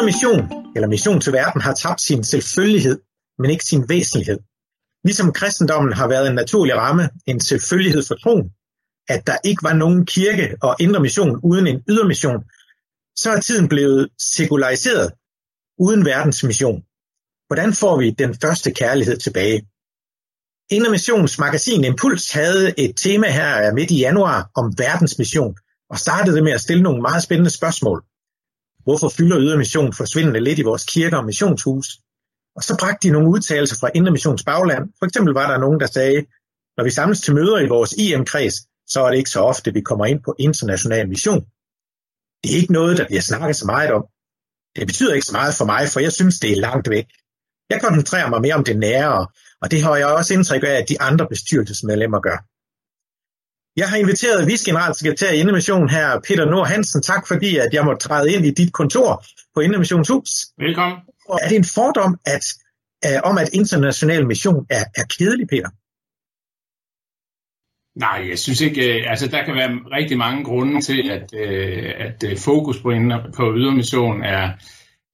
ydre mission, eller mission til verden, har tabt sin selvfølgelighed, men ikke sin væsentlighed. Ligesom kristendommen har været en naturlig ramme, en selvfølgelighed for troen, at der ikke var nogen kirke og indre mission uden en ydre mission, så er tiden blevet sekulariseret uden verdens mission. Hvordan får vi den første kærlighed tilbage? Indre Missions magasin Impuls havde et tema her midt i januar om verdens mission, og startede med at stille nogle meget spændende spørgsmål. Hvorfor fylder ydermission forsvindende lidt i vores kirker og missionshus? Og så bragte de nogle udtalelser fra Indre Missions bagland. For eksempel var der nogen, der sagde, når vi samles til møder i vores IM-kreds, så er det ikke så ofte, vi kommer ind på international mission. Det er ikke noget, der bliver snakket så meget om. Det betyder ikke så meget for mig, for jeg synes, det er langt væk. Jeg koncentrerer mig mere om det nære, og det har jeg også indtryk af, at de andre bestyrelsesmedlemmer gør. Jeg har inviteret vicegeneralsekretær i Indemission her, Peter Nord Hansen. Tak fordi, at jeg måtte træde ind i dit kontor på Indemisionshus. Velkommen. Er det en fordom at, uh, om, at international mission er, er kedelig, Peter? Nej, jeg synes ikke. Øh, altså, der kan være rigtig mange grunde til, at, øh, at øh, fokus på, på ydermission er,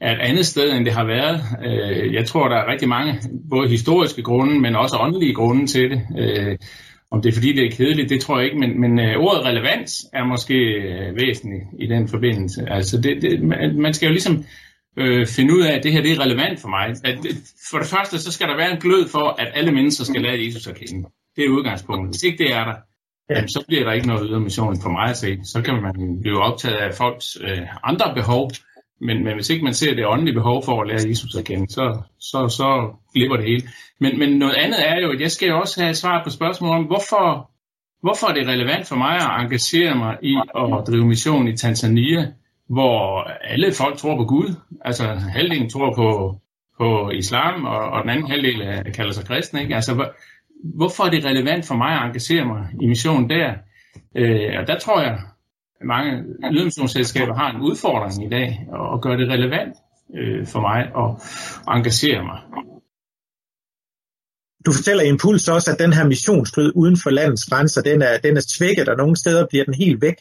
er et andet sted, end det har været. Jeg tror, der er rigtig mange, både historiske grunde, men også åndelige grunde til det. Om det er fordi, det er kedeligt, det tror jeg ikke, men, men ordet relevans er måske væsentligt i den forbindelse. Altså, det, det, man skal jo ligesom øh, finde ud af, at det her det er relevant for mig. At, for det første, så skal der være en glød for, at alle mennesker skal lære Jesus at kende. Det er udgangspunktet. Hvis ikke det er der, ja. jamen, så bliver der ikke noget ydre mission for mig at se. Så kan man blive optaget af folks øh, andre behov, men, men hvis ikke man ser det åndelige behov for at lære Jesus at kende, så, så, så glipper det hele. Men, men noget andet er jo, at jeg skal jo også have svar på spørgsmålet om, hvorfor, hvorfor er det relevant for mig at engagere mig i at drive mission i Tanzania, hvor alle folk tror på Gud. Altså halvdelen tror på, på islam, og, og den anden halvdel kalder sig kristne. Ikke? Altså, hvorfor er det relevant for mig at engagere mig i missionen der? Øh, og der tror jeg, mange ydermissionsselskaber har en udfordring i dag, og gøre det relevant øh, for mig at, engagere mig. Du fortæller i Impuls også, at den her missionsstød uden for landets grænser, den er, den er svækket, og nogle steder bliver den helt væk.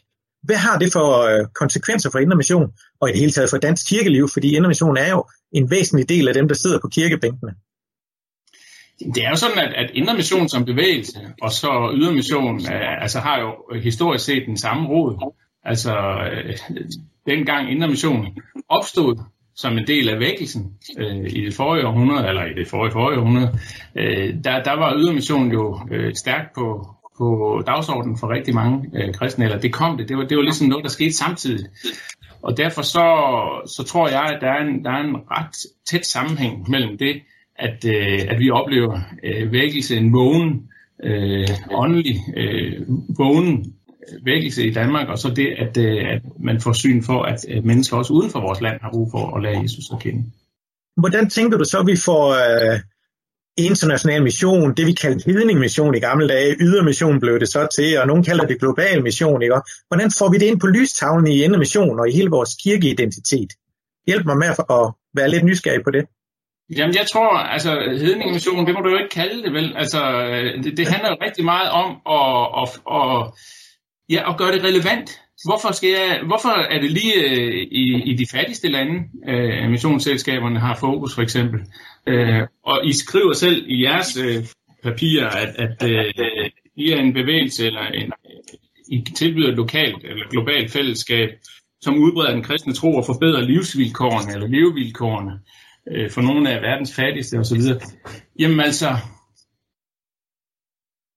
Hvad har det for øh, konsekvenser for Indre Mission, og i det hele taget for dansk kirkeliv? Fordi Indre Mission er jo en væsentlig del af dem, der sidder på kirkebænkene. Det er jo sådan, at, at indre mission som bevægelse, og så ydre mission, øh, altså har jo historisk set den samme rod. Altså, øh, dengang indre mission opstod som en del af vækkelsen øh, i det forrige århundrede, eller i det forrige forrige århundrede, øh, der, der var ydermissionen jo øh, stærkt på, på dagsordenen for rigtig mange øh, kristne, eller det kom det. Det var, det var ligesom noget, der skete samtidig. Og derfor så, så tror jeg, at der er, en, der er en ret tæt sammenhæng mellem det, at, øh, at vi oplever øh, vækkelse, en vågen, øh, åndelig øh, vågen vækkelse i Danmark, og så det, at, øh, at man får syn for, at øh, mennesker også uden for vores land har brug for at lære Jesus at kende. Hvordan tænker du så, at vi får øh, international mission, det vi kaldte hedningmission i gamle dage, ydermission blev det så til, og nogen kalder det global mission, ikke? Hvordan får vi det ind på lystavlen i mission og i hele vores kirkeidentitet? Hjælp mig med at være lidt nysgerrig på det. Jamen jeg tror, altså hedningemission, det må du jo ikke kalde det vel. Altså det, det handler jo rigtig meget om at, at, at, ja, og gøre det relevant. Hvorfor, skal jeg, hvorfor er det lige øh, i, i de fattigste lande, øh, missionsselskaberne har fokus for eksempel? Øh, og I skriver selv i jeres øh, papirer, at, at øh, I er en bevægelse, eller en, I tilbyder et lokalt eller globalt fællesskab, som udbreder den kristne tro og forbedrer livsvilkårene eller levevilkårene øh, for nogle af verdens fattigste osv. Jamen altså,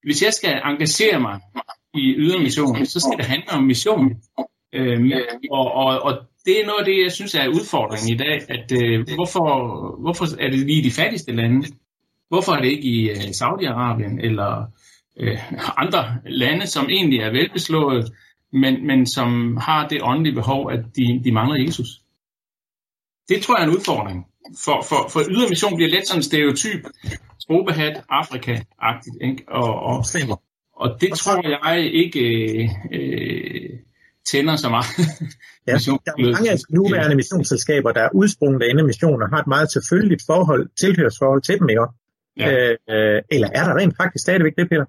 hvis jeg skal engagere mig i ydermission, så skal det handle om mission. Øhm, og, og, og det er noget af det, jeg synes er udfordringen i dag, at øh, hvorfor, hvorfor er det lige de fattigste lande? Hvorfor er det ikke i øh, Saudi-Arabien eller øh, andre lande, som egentlig er velbeslået, men, men som har det åndelige behov, at de, de mangler Jesus? Det tror jeg er en udfordring for, for, for ydermission mission bliver let sådan en stereotyp, strobehat, Afrika-agtigt, ikke? Og, og, og det tror jeg ikke øh, tænder så meget. ja, der er mange af nuværende missionsselskaber, der er udsprunget af mission og har et meget selvfølgeligt forhold, tilhørsforhold til dem, ikke? Ja. Øh, eller er der rent faktisk stadigvæk det, Peter?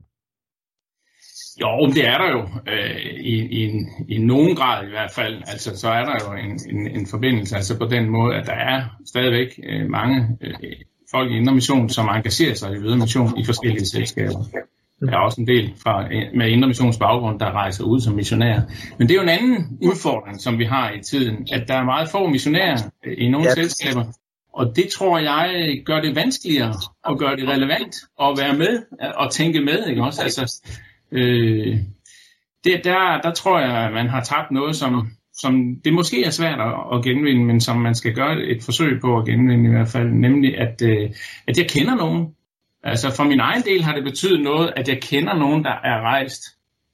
Jo, det er der jo øh, i, i, i nogen grad i hvert fald. Altså, så er der jo en, en, en forbindelse, altså på den måde, at der er stadigvæk øh, mange øh, folk i Indre Mission, som engagerer sig i Ydre Mission i forskellige selskaber. Der er også en del fra, med Indre Missions baggrund, der rejser ud som missionærer. Men det er jo en anden udfordring, som vi har i tiden, at der er meget få missionærer øh, i nogle ja. selskaber, og det tror jeg gør det vanskeligere at gøre det relevant at være med og tænke med. Ikke også? Altså, øh, det, der, der tror jeg, at man har tabt noget, som, som det måske er svært at, at genvinde, men som man skal gøre et forsøg på at genvinde i hvert fald, nemlig at, øh, at jeg kender nogen. Altså for min egen del har det betydet noget, at jeg kender nogen, der er rejst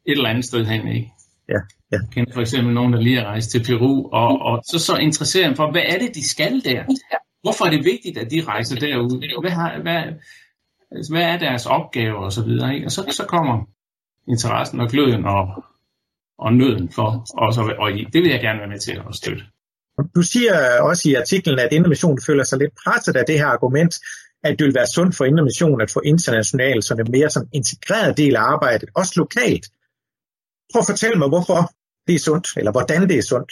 et eller andet sted hen. Ikke? Ja, ja. Jeg kender for eksempel nogen, der lige er rejst til Peru, og, og så, så interesserer jeg mig for, hvad er det, de skal der? Hvorfor er det vigtigt, at de rejser derud? Hvad, har, hvad, hvad er deres opgave og så videre? Ikke? Og så, så kommer interessen og gløden og, og nøden for os, og, og det vil jeg gerne være med til at støtte. Du siger også i artiklen, at Indermission føler sig lidt presset af det her argument, at det vil være sundt for Indermission at få internationalt som en mere som integreret del af arbejdet, også lokalt. Prøv at fortælle mig, hvorfor det er sundt, eller hvordan det er sundt.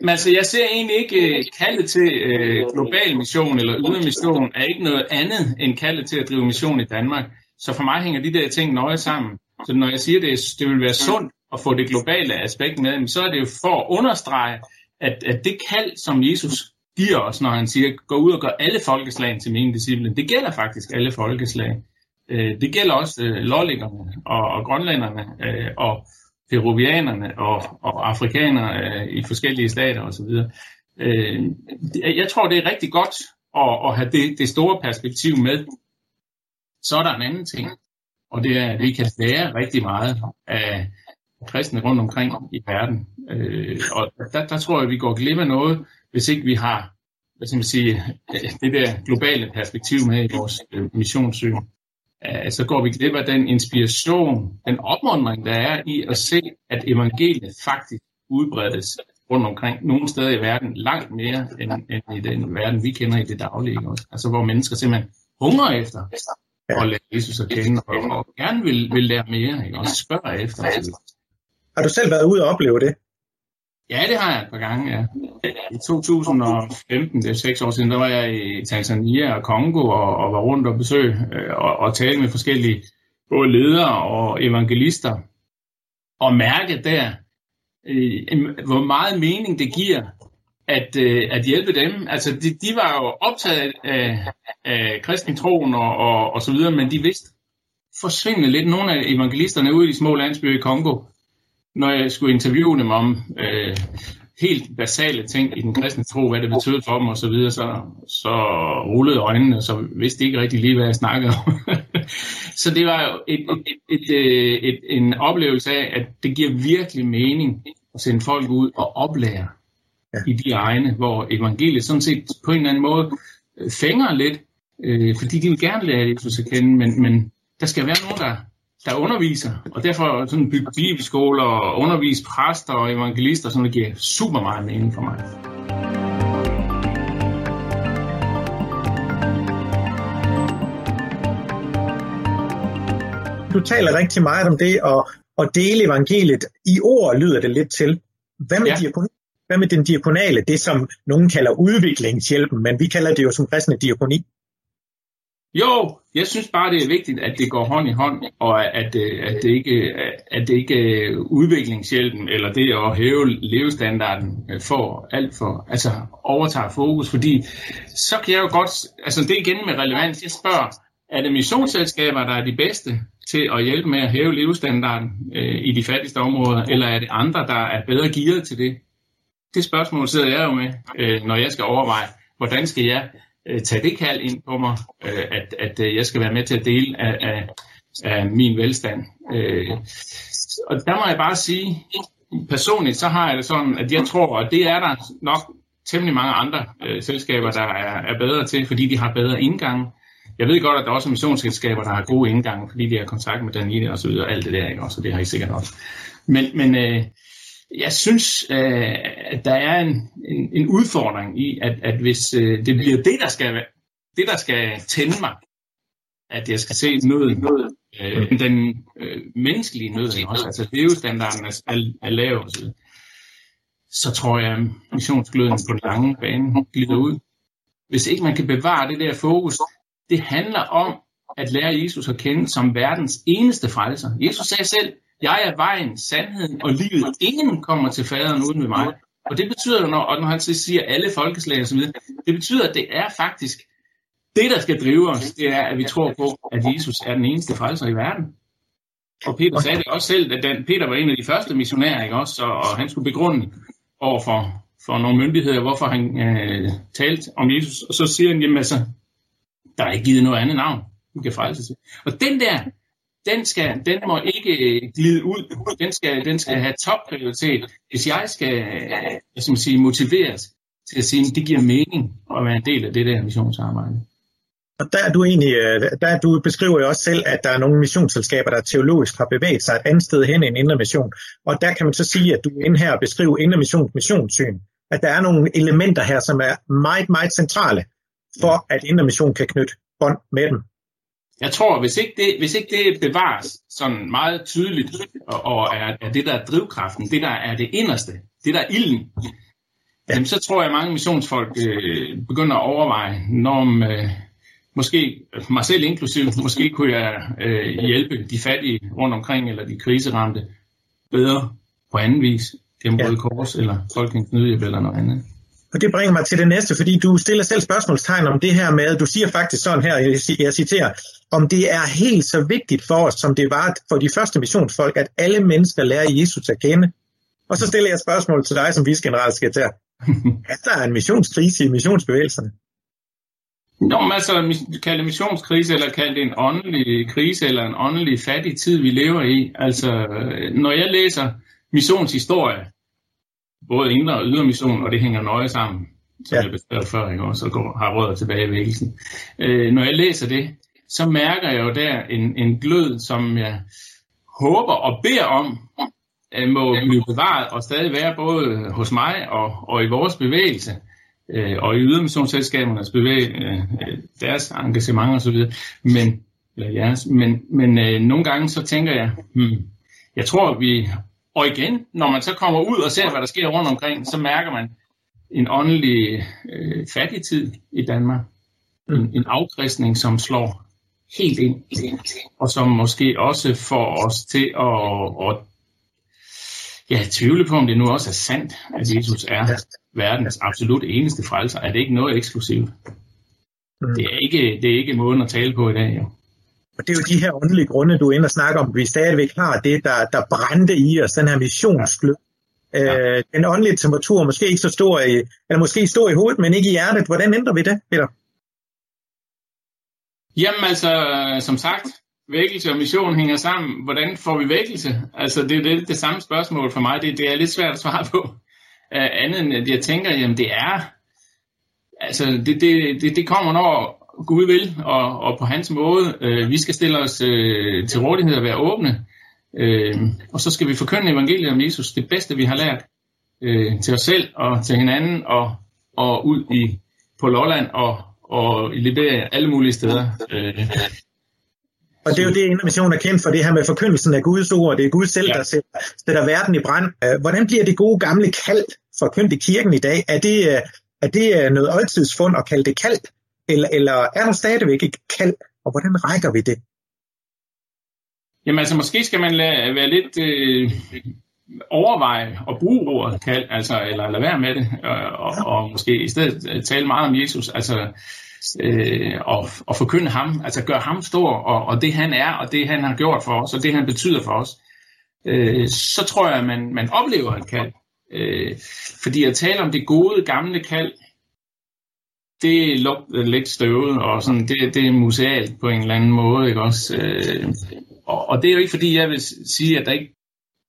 Men altså, jeg ser egentlig ikke øh, kaldet til øh, global mission eller ydre mission er ikke noget andet end kaldet til at drive mission i Danmark. Så for mig hænger de der ting nøje sammen. Så når jeg siger, det, det vil være sundt at få det globale aspekt med, så er det jo for at understrege, at, at det kald, som Jesus giver os, når han siger, gå ud og gør alle folkeslag til mine disciple, det gælder faktisk alle folkeslag. Øh, det gælder også øh, lolliggerne og, og grønlænderne øh, og peruvianerne og, og afrikanere øh, i forskellige stater osv. Øh, jeg tror, det er rigtig godt at, at have det, det store perspektiv med. Så er der en anden ting, og det er, at vi kan lære rigtig meget af kristne rundt omkring i verden. Øh, og der, der tror jeg, vi går glip af noget, hvis ikke vi har hvad skal man sige, det der globale perspektiv med i vores øh, missionssyn øh, så går vi glip af den inspiration, den opmuntring, der er i at se, at evangeliet faktisk udbredes rundt omkring nogle steder i verden langt mere end, end i den verden, vi kender i det daglige. Også. Altså hvor mennesker simpelthen hungrer efter at lære Jesus at kende, og, og gerne vil, vil lære mere, ikke? og spørge efter. Har du selv været ude og opleve det? Ja, det har jeg et par gange, ja. I 2015, det er seks år siden, der var jeg i Tanzania og Kongo og, og var rundt og besøg øh, og, og tale med forskellige både ledere og evangelister og mærke der, øh, hvor meget mening det giver at, øh, at hjælpe dem. Altså, de, de var jo optaget af, af kristentroen og, og, og så videre, men de vidste forsvindende lidt nogle af evangelisterne ude i de små landsbyer i Kongo, når jeg skulle interviewe dem om øh, helt basale ting i den kristne tro, hvad det betød for dem osv., så, videre, så, så rullede øjnene, så vidste ikke rigtig lige, hvad jeg snakkede om. så det var jo et, et, et, et, øh, et, en oplevelse af, at det giver virkelig mening at sende folk ud og oplære ja. i de egne, hvor evangeliet sådan set på en eller anden måde øh, fænger lidt, øh, fordi de vil gerne lære Jesus at kende, men, men der skal være nogen, der der underviser, og derfor sådan bygge bibelskoler og undervise præster og evangelister, sådan det giver super meget mening for mig. Du taler rigtig meget om det at, at dele evangeliet. I ord lyder det lidt til. Hvad med, ja. diakoni? Hvad med den diakonale, det som nogen kalder udviklingshjælpen, men vi kalder det jo som kristne diakoni? Jo, jeg synes bare, det er vigtigt, at det går hånd i hånd, og at, øh, at det ikke at det ikke øh, udviklingshjælpen eller det at hæve levestandarden øh, får alt for, altså overtager fokus, fordi så kan jeg jo godt, altså det igen med relevans, jeg spørger, er det missionsselskaber, der er de bedste til at hjælpe med at hæve levestandarden øh, i de fattigste områder, eller er det andre, der er bedre gearet til det? Det spørgsmål sidder jeg jo med, øh, når jeg skal overveje, hvordan skal jeg øh, tage det kald ind på mig, øh, at, at øh, jeg skal være med til at dele af, af, af min velstand. Øh, og der må jeg bare sige, personligt så har jeg det sådan, at jeg tror, at det er der nok temmelig mange andre øh, selskaber, der er, er bedre til, fordi de har bedre indgang. Jeg ved godt, at der også er missionsselskaber, der har gode indgang, fordi de har kontakt med Daniel og så videre, alt det der, ikke? Også, det har I sikkert også. Men, men øh, jeg synes, øh, at der er en, en, en udfordring i, at, at hvis øh, det bliver det, der skal det, der skal tænde mig, at jeg skal se nød Øh, den øh, menneskelige nød, også? altså levestandarden er, er, er lav, så, så tror jeg, at missionsgløden på den lange bane glider ud. Hvis ikke man kan bevare det der fokus, det handler om at lære Jesus at kende som verdens eneste frelser. Jesus sagde selv, jeg er vejen, sandheden og livet. Ingen kommer til faderen uden ved mig. Og det betyder jo, når, og når han siger alle folkeslag videre, det betyder, at det er faktisk det, der skal drive os, det er, at vi tror på, at Jesus er den eneste frelser i verden. Og Peter sagde det også selv, at den, Peter var en af de første missionærer, ikke også? Og, og han skulle begrunde over for, for nogle myndigheder, hvorfor han øh, talte om Jesus. Og så siger han, jamen altså, der er ikke givet noget andet navn, du kan frelse til. Og den der, den, skal, den må ikke glide ud. Den skal, den skal have topprioritet. Hvis jeg skal jeg skal sige, motiveres til at sige, at det giver mening at være en del af det der missionsarbejde. Og der er du egentlig, øh, der du beskriver jo også selv, at der er nogle missionsselskaber, der teologisk har bevæget sig et andet sted hen end indre mission. Og der kan man så sige, at du er inde her og beskriver indre missions missionssyn. At der er nogle elementer her, som er meget, meget centrale for, at indre mission kan knytte bånd med dem. Jeg tror, hvis ikke det, hvis ikke det bevares sådan meget tydeligt, og, og er, er det, der er drivkraften, det, der er det inderste, det, der er ilden, ja. jamen, så tror jeg, at mange missionsfolk øh, begynder at overveje, når øh, måske, mig selv inklusiv, måske kunne jeg øh, hjælpe de fattige rundt omkring, eller de kriseramte, bedre på anden vis, gennem ja. Røde Kors, eller Folkens Nødhjælp, eller noget andet. Og det bringer mig til det næste, fordi du stiller selv spørgsmålstegn om det her med, du siger faktisk sådan her, jeg citerer, om det er helt så vigtigt for os, som det var for de første missionsfolk, at alle mennesker lærer Jesus at kende. Og så stiller jeg spørgsmål til dig som vicegeneralsekretær. Er der en missionskrise i missionsbevægelserne? Nå, men altså, kald det missionskrise, eller kald det en åndelig krise, eller en åndelig fattig tid, vi lever i. Altså, når jeg læser missionshistorie, både indre og ydre mission, og det hænger nøje sammen, som ja. jeg beskrev før, ikke? og går, har rødder tilbage i vækkelsen. Øh, når jeg læser det, så mærker jeg jo der en, en glød, som jeg håber og beder om, at må blive bevaret og stadig være både hos mig og, og i vores bevægelse, øh, og i ydermissionsselskabernes bevægelse, øh, deres engagement osv., men, eller jeres, men, men øh, nogle gange så tænker jeg, hmm, jeg tror, vi og igen, når man så kommer ud og ser, hvad der sker rundt omkring, så mærker man en åndelig øh, fattig tid i Danmark. En, en afkristning, som slår helt ind, og som måske også får os til at, at ja, tvivle på, om det nu også er sandt, at Jesus er verdens absolut eneste frelser. Er det ikke noget eksklusivt? Mm. Det er ikke, det er ikke måden at tale på i dag, jo. Og det er jo de her åndelige grunde, du er inde og snakker om, vi stadigvæk har det, der, der brændte i os, den her missionsglød. Ja. Øh, den åndelige temperatur måske ikke så stor i, eller måske stor i hovedet, men ikke i hjertet. Hvordan ændrer vi det, Peter? Jamen altså, som sagt, vækkelse og mission hænger sammen. Hvordan får vi vækkelse? Altså, det er det, det samme spørgsmål for mig. Det, det er lidt svært at svare på. Uh, andet end, at jeg tænker, jamen det er, altså, det, det, det, det kommer, når Gud vil, og, og på hans måde. Øh, vi skal stille os øh, til rådighed og være åbne, øh, og så skal vi forkynde evangeliet om Jesus, det bedste vi har lært, øh, til os selv og til hinanden, og, og ud i på Lolland og, og i Liberia, alle mulige steder. Øh, og det er jo det, Indre er kendt for, det her med forkyndelsen af Guds ord. Det er Gud selv, ja. der sætter, sætter verden i brand. Øh, hvordan bliver det gode gamle kald forkyndt i kirken i dag? Er det, øh, er det noget oldtidsfund at kalde det kald? Eller, eller er der stadigvæk et kald, og hvordan rækker vi det? Jamen altså, måske skal man lade, være lidt øh, overveje at bruge ordet kald, altså, eller lade være med det, og, og, og måske i stedet tale meget om Jesus, altså, øh, og, og forkynde ham, altså gøre ham stor, og, og det han er, og det han har gjort for os, og det han betyder for os, øh, så tror jeg, at man, man oplever et kald. Øh, fordi at tale om det gode, gamle kald, det lugter lidt støvet, og sådan, det, det er musealt på en eller anden måde, ikke også? Øh, og, og det er jo ikke fordi, jeg vil sige, at der ikke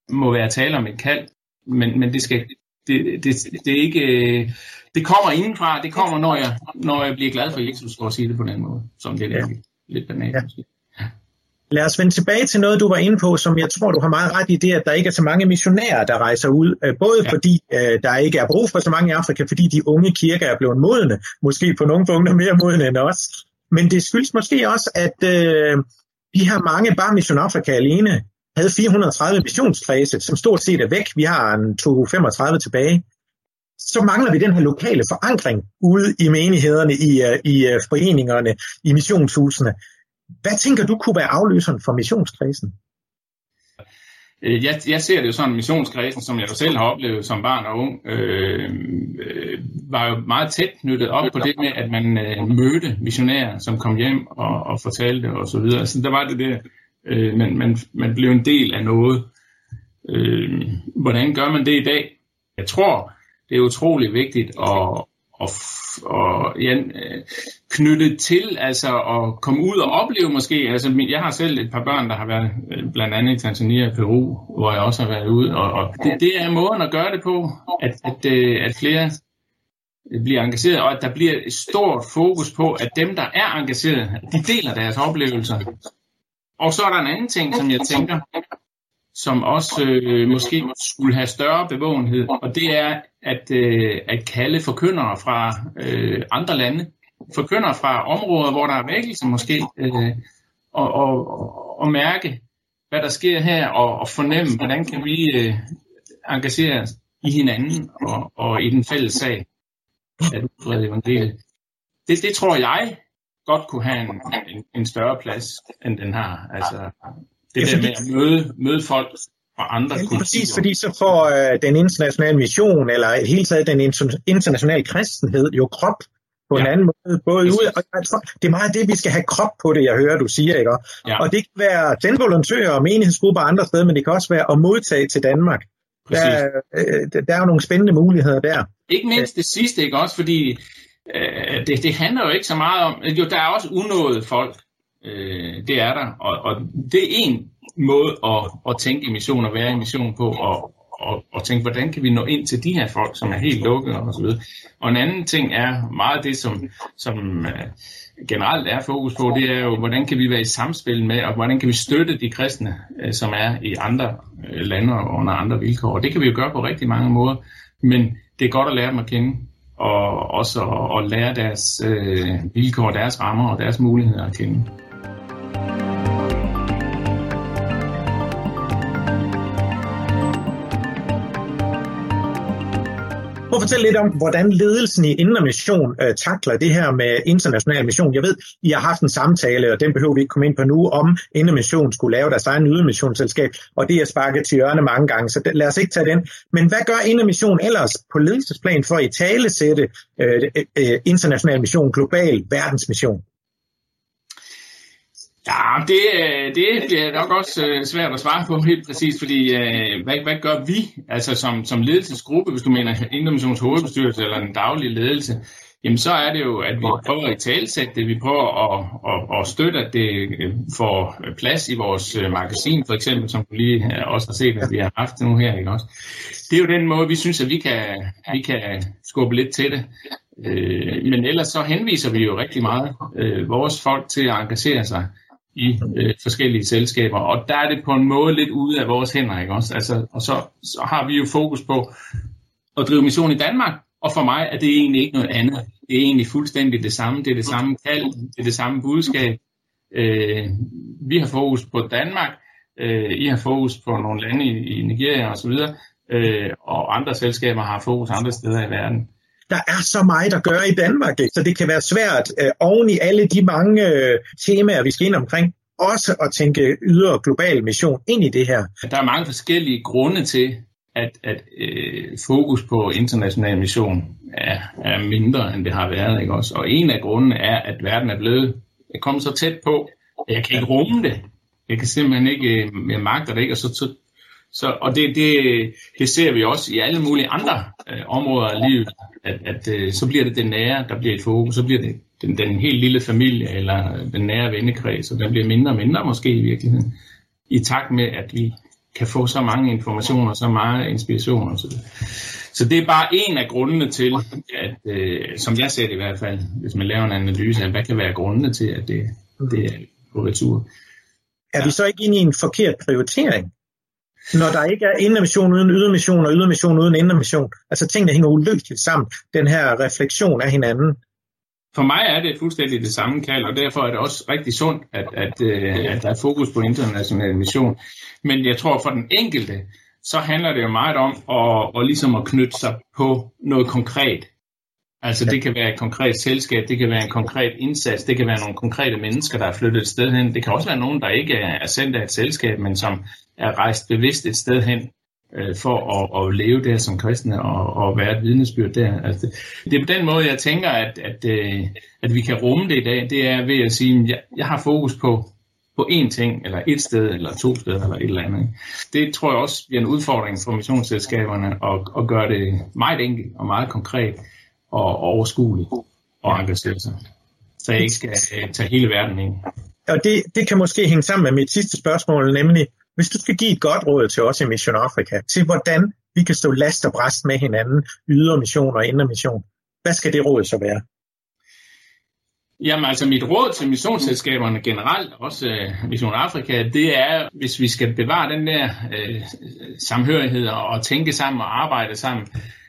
må være tale om et kald, men, men det skal, det, det, det er ikke, det kommer indenfra, det kommer, når jeg, når jeg bliver glad for Jesus, for at sige det på den måde, som det er ja. lidt banalt ja. måske. Lad os vende tilbage til noget, du var inde på, som jeg tror, du har meget ret i, det at der ikke er så mange missionærer, der rejser ud. Øh, både ja. fordi øh, der ikke er brug for så mange i Afrika, fordi de unge kirker er blevet modne, måske på nogle punkter mere modne end os. Men det skyldes måske også, at, øh, de her mange, bare Mission Afrika alene, havde 430 missionskredse, som stort set er væk. Vi har en 235 tilbage. Så mangler vi den her lokale forankring ude i menighederne, i, øh, i øh, foreningerne, i missionshusene. Hvad tænker du kunne være afløseren for missionskredsen? Øh, jeg, jeg ser det jo sådan, missionskredsen, som jeg jo selv har oplevet som barn og ung, øh, øh, var jo meget tæt knyttet op på det med, at man øh, mødte missionærer, som kom hjem og, og fortalte og så videre. Så der var det der, øh, man, man, man blev en del af noget. Øh, hvordan gør man det i dag? Jeg tror, det er utrolig vigtigt at, at, at ja, knytte til, altså at komme ud og opleve måske. Altså, jeg har selv et par børn, der har været øh, blandt andet i Tanzania og Peru, hvor jeg også har været ude, og, og det, det er måden at gøre det på, at, at, øh, at flere bliver engageret, og at der bliver et stort fokus på, at dem, der er engageret, de deler deres oplevelser. Og så er der en anden ting, som jeg tænker, som også øh, måske skulle have større bevågenhed, og det er at, øh, at kalde forkyndere fra øh, andre lande, forkyndere fra områder, hvor der er vækkelse måske, øh, og, og, og mærke, hvad der sker her, og, og fornemme, hvordan kan vi øh, engagere os i hinanden og, og i den fælles sag at udbrede evangeliet. Det, det tror jeg godt kunne have en, en, en større plads, end den har. Altså, det ja, der med at møde, møde folk fra andre ja, kulturer. Præcis, fordi så får øh, den internationale mission, eller i hele taget den internationale kristenhed, jo krop på ja. en anden måde. Både ud, og jeg tror, det er meget det, vi skal have krop på det, jeg hører, du siger. Ikke? Ja. Og det kan være den volontører og menighedsgrupper andre steder, men det kan også være at modtage til Danmark. Der, øh, der er jo nogle spændende muligheder der. Ikke mindst det sidste, ikke også? Fordi øh, det, det handler jo ikke så meget om... Jo, der er også unåede folk. Øh, det er der. Og, og det er en måde at, at tænke emission og være emission på, og, og, og tænke, hvordan kan vi nå ind til de her folk, som er helt lukkede og så videre. Og en anden ting er meget det, som, som øh, generelt er fokus på, det er jo, hvordan kan vi være i samspil med, og hvordan kan vi støtte de kristne, øh, som er i andre øh, lande og under andre vilkår. Og det kan vi jo gøre på rigtig mange måder, men det er godt at lære dem at kende, og også at, at lære deres øh, vilkår, deres rammer og deres muligheder at kende. Prøv at fortælle lidt om, hvordan ledelsen i Indre Mission øh, takler det her med international mission. Jeg ved, I har haft en samtale, og den behøver vi ikke komme ind på nu, om Indre Mission skulle lave deres egen ydermissionsselskab, og det er sparket til hjørne mange gange, så lad os ikke tage den. Men hvad gør Indre Mission ellers på ledelsesplan for at i tale sætte øh, øh, øh, international mission, global verdensmission? Ja, det, det bliver nok også øh, svært at svare på helt præcis, fordi øh, hvad, hvad gør vi altså som, som ledelsesgruppe, hvis du mener Indomissions hovedbestyrelse eller den daglige ledelse, jamen så er det jo, at vi prøver at talsætte det, vi prøver at, at, at støtte, at det øh, får plads i vores magasin, for eksempel, som du lige også har set, at vi har haft nu her, ikke også? Det er jo den måde, vi synes, at vi kan, vi kan skubbe lidt til det. Men ellers så henviser vi jo rigtig meget vores folk til at engagere sig i øh, forskellige selskaber, og der er det på en måde lidt ude af vores hænder, ikke også? Altså, og så, så har vi jo fokus på at drive mission i Danmark, og for mig er det egentlig ikke noget andet. Det er egentlig fuldstændig det samme. Det er det samme kald, det er det samme budskab. Øh, vi har fokus på Danmark, øh, I har fokus på nogle lande i, i Nigeria osv., øh, og andre selskaber har fokus andre steder i verden der er så meget der gør i Danmark, ikke? så det kan være svært øh, oven i alle de mange øh, temaer, vi skal ind omkring, også at tænke ydre global mission ind i det her. Der er mange forskellige grunde til, at, at øh, fokus på international mission er, er mindre, end det har været. Ikke også? Og en af grundene er, at verden er blevet er kommet så tæt på, at jeg kan ikke rumme det. Jeg kan simpelthen ikke, øh, jeg magter det ikke, og så, så så, og det, det, det ser vi også i alle mulige andre øh, områder af livet, at, at øh, så bliver det det nære, der bliver et fokus, så bliver det den, den helt lille familie eller den nære vennekreds, og den bliver mindre og mindre måske i virkeligheden, i takt med, at vi kan få så mange informationer, så meget inspiration og Så, så det er bare en af grundene til, at, øh, som jeg ser det i hvert fald, hvis man laver en analyse af, hvad kan være grundene til, at det, det er på retur. Er vi så ikke inde i en forkert prioritering? Når der ikke er indermission uden ydermission og ydermission uden indermission. Altså tingene hænger uløseligt sammen, den her refleksion af hinanden. for mig er det fuldstændig det samme kald, og derfor er det også rigtig sundt, at, at, øh, at der er fokus på international mission. Men jeg tror for den enkelte, så handler det jo meget om at, at, ligesom at knytte sig på noget konkret. Altså det kan være et konkret selskab, det kan være en konkret indsats, det kan være nogle konkrete mennesker, der er flyttet et sted hen. Det kan også være nogen, der ikke er sendt af et selskab, men som er rejst bevidst et sted hen øh, for at, at leve der som kristne og, og være et vidnesbyrd der. Altså, det, det er på den måde, jeg tænker, at, at, øh, at vi kan rumme det i dag. Det er ved at sige, at jeg, jeg har fokus på på én ting, eller et sted, eller to steder, eller et eller andet. Det tror jeg også bliver en udfordring for missionsselskaberne at, at gøre det meget enkelt og meget konkret og overskueligt og engagere sig. Så jeg ikke skal øh, tage hele verden ind. Og det, det kan måske hænge sammen med mit sidste spørgsmål, nemlig, hvis du skal give et godt råd til os i Mission Afrika, til hvordan vi kan stå last og bræst med hinanden, ydre mission og indre mission, hvad skal det råd så være? Jamen altså mit råd til missionsselskaberne generelt, også øh, Mission Afrika, det er, hvis vi skal bevare den der øh, samhørighed og tænke sammen og arbejde sammen,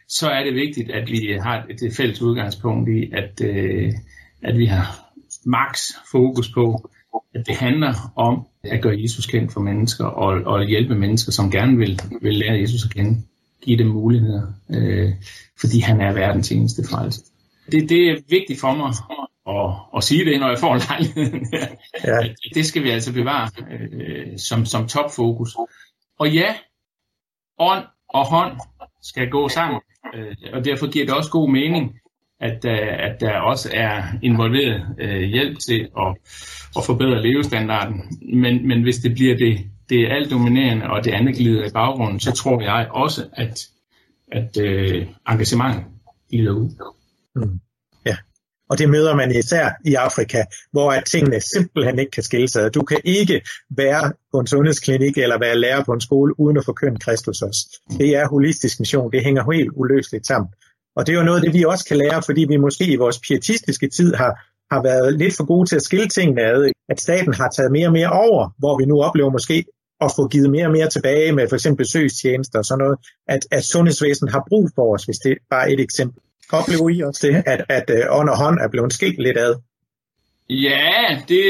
så er det vigtigt, at vi har et, et fælles udgangspunkt i, at, øh, at vi har max fokus på, at det handler om at gøre Jesus kendt for mennesker og, og hjælpe mennesker, som gerne vil, vil lære Jesus at kende. Give dem muligheder, uh, fordi han er verdens eneste frelse. Det, det er vigtigt for mig at, at sige det, når jeg får lejligheden. ja. Det skal vi altså bevare øh, som, som topfokus. Og ja, ånd og hånd skal gå sammen, øh, og derfor giver det også god mening, at, øh, at der også er involveret øh, hjælp til at, at forbedre levestandarden. Men, men hvis det bliver det, det er alt dominerende, og det andet glider i baggrunden, så tror jeg også, at, at øh, engagement glider ud. Mm. Og det møder man især i Afrika, hvor at tingene simpelthen ikke kan skille sig. Du kan ikke være på en sundhedsklinik eller være lærer på en skole uden at forkynde Kristus også. Det er holistisk mission. Det hænger helt uløseligt sammen. Og det er jo noget af det, vi også kan lære, fordi vi måske i vores pietistiske tid har, har været lidt for gode til at skille tingene ad. At staten har taget mere og mere over, hvor vi nu oplever måske at få givet mere og mere tilbage med for eksempel besøgstjenester og sådan noget, at, at sundhedsvæsenet har brug for os, hvis det er bare et eksempel. Oplever I også det, at, at uh, ånd og hånd er blevet skilt lidt ad? Ja, det,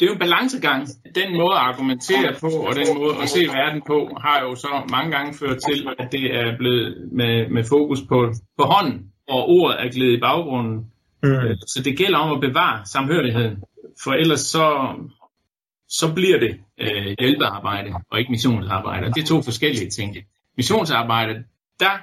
det er jo en balancegang. Den måde at argumentere på, og den måde at se verden på, har jo så mange gange ført til, at det er blevet med, med fokus på, på hånden, og ordet er glædet i baggrunden. Mm. Øh, så det gælder om at bevare samhørigheden, for ellers så, så bliver det øh, hjælpearbejde og ikke missionsarbejde. Det er to forskellige ting. Missionsarbejde, der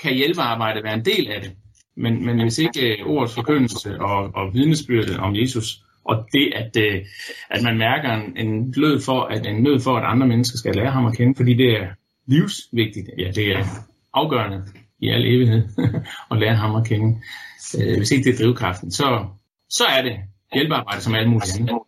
kan hjælpearbejde være en del af det. Men, men hvis ikke øh, ordets forkyndelse og, og vidnesbyrdet om Jesus, og det, at, øh, at man mærker en, en, lød for, at en nød for, at andre mennesker skal lære ham at kende, fordi det er livsvigtigt, ja, det er afgørende i al evighed at lære ham at kende. Øh, hvis ikke det er drivkraften, så, så er det hjælpearbejde som alt muligt andet.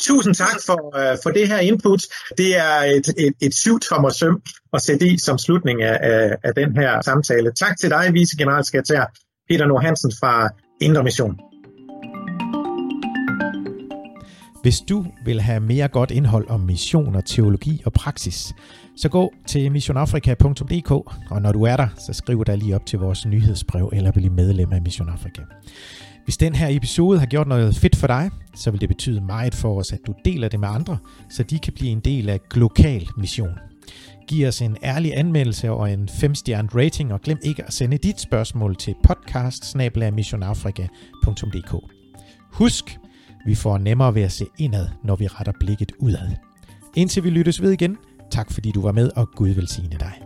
Tusind tak for, uh, for det her input. Det er et, et, et syvtommer søm at sætte i som slutning af, af, af den her samtale. Tak til dig, vicegeneralsekretær Peter Nordhansen fra Indre Mission. Hvis du vil have mere godt indhold om missioner, teologi og praksis, så gå til missionafrika.dk, og når du er der, så skriv dig lige op til vores nyhedsbrev eller bliv medlem af Mission Afrika. Hvis den her episode har gjort noget fedt for dig, så vil det betyde meget for os, at du deler det med andre, så de kan blive en del af Global Mission. Giv os en ærlig anmeldelse og en 5-stjernet rating, og glem ikke at sende dit spørgsmål til podcast Husk, vi får nemmere ved at se indad, når vi retter blikket udad. Indtil vi lyttes ved igen, tak fordi du var med, og Gud velsigne dig.